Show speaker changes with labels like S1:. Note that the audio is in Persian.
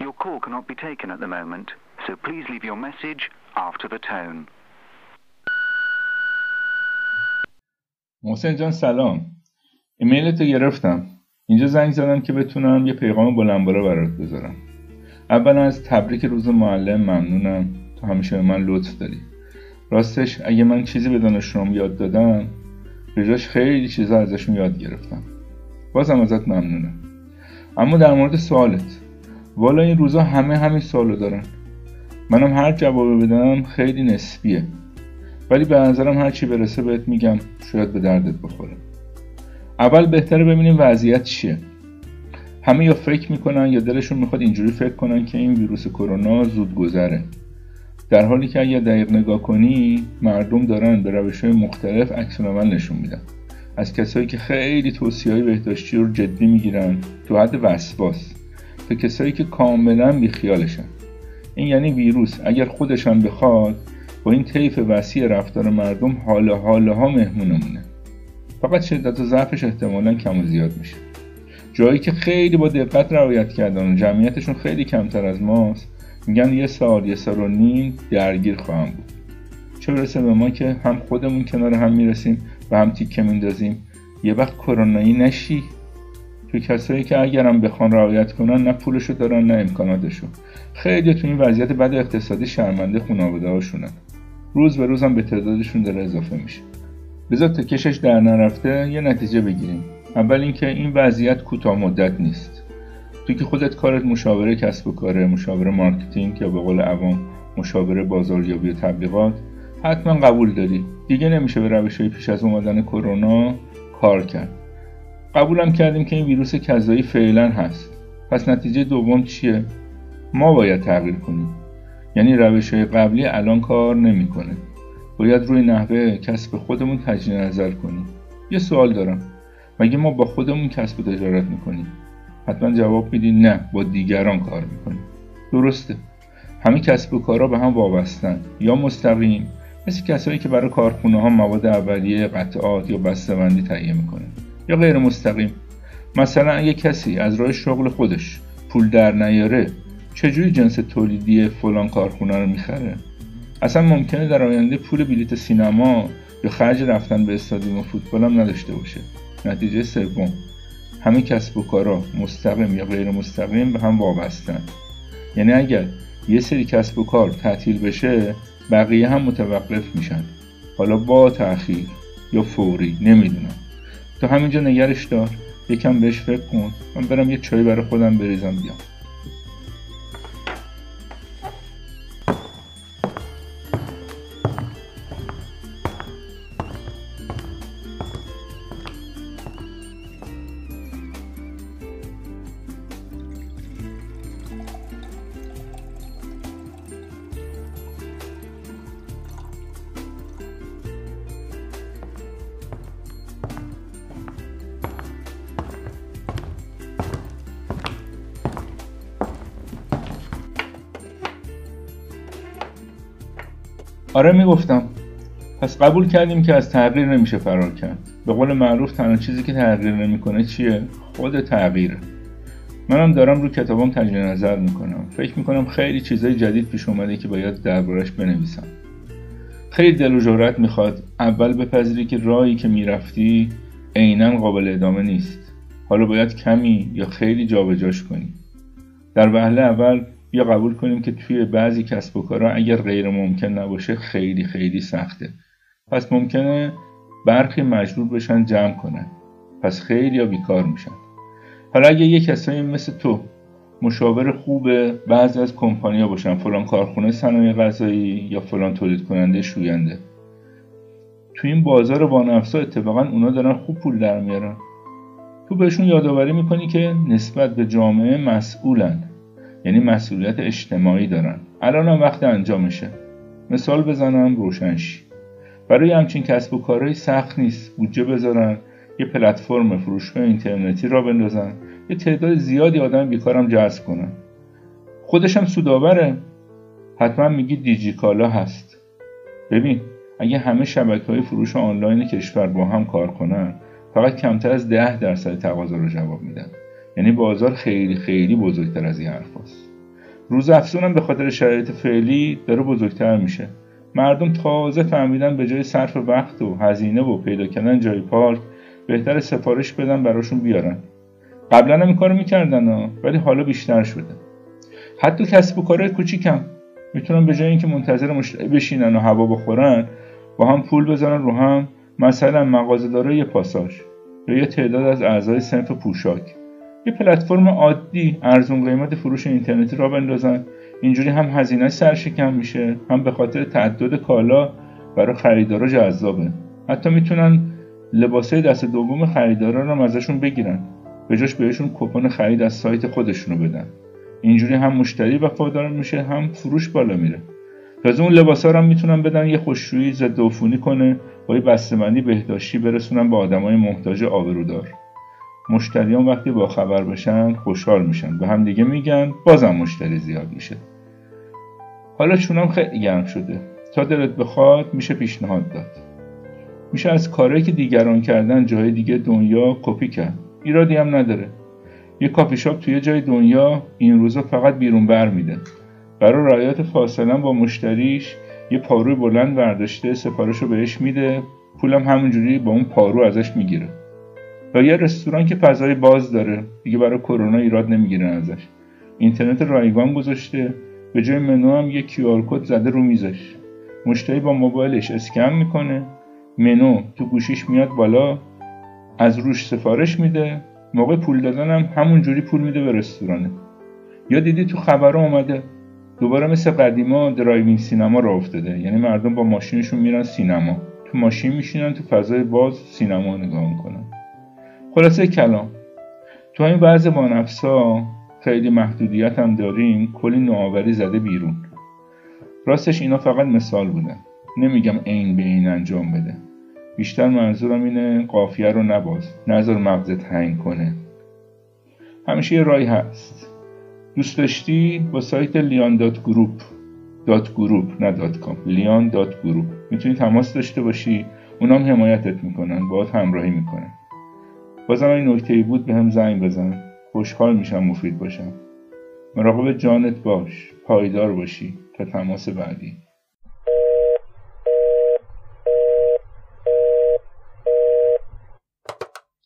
S1: Your call cannot be taken at the moment, so please leave your message after the tone.
S2: محسن جان سلام. ایمیل تو گرفتم. اینجا زنگ زدم که بتونم یه پیغام بلندبالا برات بذارم. اولا از تبریک روز معلم ممنونم. تو همیشه به من لطف داری. راستش اگه من چیزی به دانشجوام یاد دادم به خیلی چیزا ازشون یاد گرفتم. بازم ازت ممنونم. اما در مورد سوالت. والا این روزا همه همین سوالو دارن. منم هر جواب بدم خیلی نسبیه. ولی به نظرم هر چی برسه بهت میگم شاید به دردت بخوره. اول بهتره ببینیم وضعیت چیه. همه یا فکر می‌کنن یا دلشون می‌خواد اینجوری فکر کنن که این ویروس کرونا زود گذره. در حالی که اگر دقیق نگاه کنی مردم دارن به روش های مختلف عکس نشون میدن. از کسایی که خیلی توصیه های بهداشتی رو جدی می‌گیرن تو حد وسواس. تا کسایی که کاملا بیخیالشن این یعنی ویروس. اگر خودشان بخواد با این طیف وسیع رفتار مردم حال حاله ها مهمونمونه فقط شدت و ضعفش احتمالا کم و زیاد میشه. جایی که خیلی با دقت رعایت کردن و جمعیتشون خیلی کمتر از ماست میگن یه سال یه سال و نیم درگیر خواهم بود. چه برسه به ما که هم خودمون کنار هم می‌رسیم و هم تیکه میندازیم. یه وقت کرونایی نشی. تو کسایی که اگرم بخوان رعایت کنن نه پولشو دارن نه امکاناتشو. خیلی تو این وضعیت بد اقتصادی شرمنده خانواده هاشونن روز به روز هم به تعدادشون داره اضافه میشه. بذار تا کشش در نرفته یه نتیجه بگیریم. اول اینکه این وضعیت کوتاه مدت نیست. تو که خودت کارت مشاوره کسب و کاره مشاوره marketing یا به قول عوام مشاوره بازاریابی و تبلیغات حتما قبول داری. دیگه نمیشه به روش های پیش از اومدن کرونا کار کرد. قبولم کردیم که این ویروس کذایی فعلا هست. پس نتیجه دوم چیه؟ ما باید تغییر کنیم. یعنی روش های قبلی الان کار نمی‌کنه. باید روی نحوه کسب خودمون تجدید نظر کنیم. یه سوال دارم. مگه ما با خودمون کسب و تجارت می‌کنیم؟ حتما جواب میدین نه با دیگران کار می‌کنیم. درسته. همه کسب و کارها به هم وابستن یا مستقیم مثل کسایی که برای کارخونه ها مواد اولیه قطعات یا بسته‌بندی تهیه می‌کنه یا غیر مستقیم. مثلا اگه کسی از راه شغل خودش پول در نیاره چجوری جنس تولیدی فلان کارخونه رو می‌خره؟ اصلا ممکنه در آینده پول بلیت سینما یا خرج رفتن به استادیوم فوتبال هم نداشته باشه. نتیجه سوم همه کسب و کارا مستقیم یا غیر مستقیم به هم وابستن. یعنی اگر یه سری کسب و کار تعطیل بشه بقیه هم متوقف میشن. حالا با تاخیر یا فوری نمی‌دونم. تو همینجا نگرش دار. یکم بهش فکر کن. من برم یه چای برای خودم بریزم بیام. آره می‌گفتم. پس قبول کردیم که از تغییر نمیشه فرار کرد. به قول معروف تنها چیزی که تغییر نمی‌کنه چیه؟ خود تغییره منم دارم رو کتابام تجدید نظر می‌کنم. فکر می‌کنم خیلی چیزای جدید پیش اومده که باید دربارش بنویسم. خیلی دل و جرأت می‌خواد اول بپذیری که راهی که می‌رفتی عینا قابل ادامه نیست. حالا باید کمی یا خیلی جابجاش کنی. در وهله اول یا قبول کنیم که توی بعضی کسب و کارها اگر غیر ممکن نباشه خیلی خیلی سخته. پس ممکنه برخی مجبور بشن جمع کنن. پس خیلی یا بیکار میشن. حالا اگه یه کسایی مثل تو مشاور خوب بعضی از کمپانیا باشن فلان کارخونه صنایع غذایی یا فلان تولید کننده شوینده. تو این بازار بانفسا اتفاقا اونا دارن خوب پول در میارن. تو بهشون یادآوری می‌کنی که نسبت به جامعه مسئولن. یعنی مسئولیت اجتماعی دارن. الان هم وقت انجامشه. مثال بزنم روشنشی برای همچین کسب و کارهایی سخت نیست. بودجه بذارن یه پلتفرم فروشگاه اینترنتی را بندازن. یه تعداد زیادی آدم بیکارم جذب کنن. خودشم سوداوره حتما میگی دیجیکالا هست. ببین اگه همه شبکه های فروش آنلاین کشور با هم کار کنن فقط کمتر از ده درصد تقاضا رو جواب میدن. یعنی بازار خیلی خیلی بزرگتر از این حرف هست. روز افزونم به خاطر شرایط فعلی داره بزرگتر میشه. مردم تازه فهمیدن به جای صرف وقت و هزینه و پیدا کردن جای پارک بهتر سفارش بدن براشون بیارن. قبلا هم این کارو می‌کردن ولی حالا بیشتر شده. حتی کسب و کارهای کوچیکم. می‌تونن به جای اینکه منتظر مشتری بشینن و هوا بخورن با هم پول بزنن رو هم مثلا مغازه یه پاساژ یا یه تعداد از اعضای صنف پوشاک. یه پلتفرم عادی ارزون قیمت فروش اینترنتی را بندازن. اینجوری هم هزینه سرشکم میشه هم به خاطر تعدد کالا برای خریدارا جذابه. حتی می‌تونن لباسای دست دوم خریدارا رو ازشون بگیرن. به جاش بهشون کپون خرید از سایت خودشونو بدن. اینجوری هم مشتری وفادار میشه هم فروش بالا میره. تازه اون لباسا رو هم می‌تونن بدن یه خوششویی ضد کنه با یه بسته‌بندی بهداشتی برسونن به آدمای محتاج آبرودار. مشتریان وقتی با خبر بشن خوشحال میشن. به هم دیگه میگن بازم مشتری زیاد میشه. حالا چونم خیلی گرم شده. تا دلت بخواد میشه پیشنهاد داد. میشه از کارهایی که دیگران کردن جای دیگه دنیا کپی کرد. ایرادی هم نداره. یه کافی شاپ توی جای دنیا این روزا فقط بیرون بر میده. برای رعایت فاصله با مشتریش یه پاروی بلند برداشته سفارش رو بهش میده. پولم همونجوری با اون پارو ازش می‌گیره. و یه رستوران که فضای باز داره دیگه برای کرونا ایراد نمی‌گیرن ازش. اینترنت رایگان گذاشته به جای منو هم یه کیو کد زده رو میزش مشتری با موبایلش اسکن می‌کنه منو تو گوشیش میاد بالا از روش سفارش میده موقع پول دادن هم همون جوری پول میده به رستورانه. یا دیدی تو خبر اومده دوباره مثل قدیما drive-in سینما راه افتاده. یعنی مردم با ماشینشون میرن سینما. تو ماشین میشینن تو فضای باز سینما نگاه می‌کنن. خلاصه کلام. تو این بعض با نفسا خیلی محدودیت هم داریم کلی نوآوری زده بیرون. راستش اینا فقط مثال بودن نمیگم عین به عین انجام بده. بیشتر منظورم اینه قافیه رو نباز. نذار مغزت hang کنه. همیشه یه راهی هست. دوست داشتی؟ با سایت لیان dot group. dot group نه dot com. لیان dot group. می‌تونی تماس داشته باشی. اونام حمایتت می‌کنن. باهات همراهی می‌کنن. بازم اگه نکته بود به هم زنگ بزن. خوشحال میشم مفید باشم. مراقب جانت باش. پایدار باشی. تا تماس بعدی.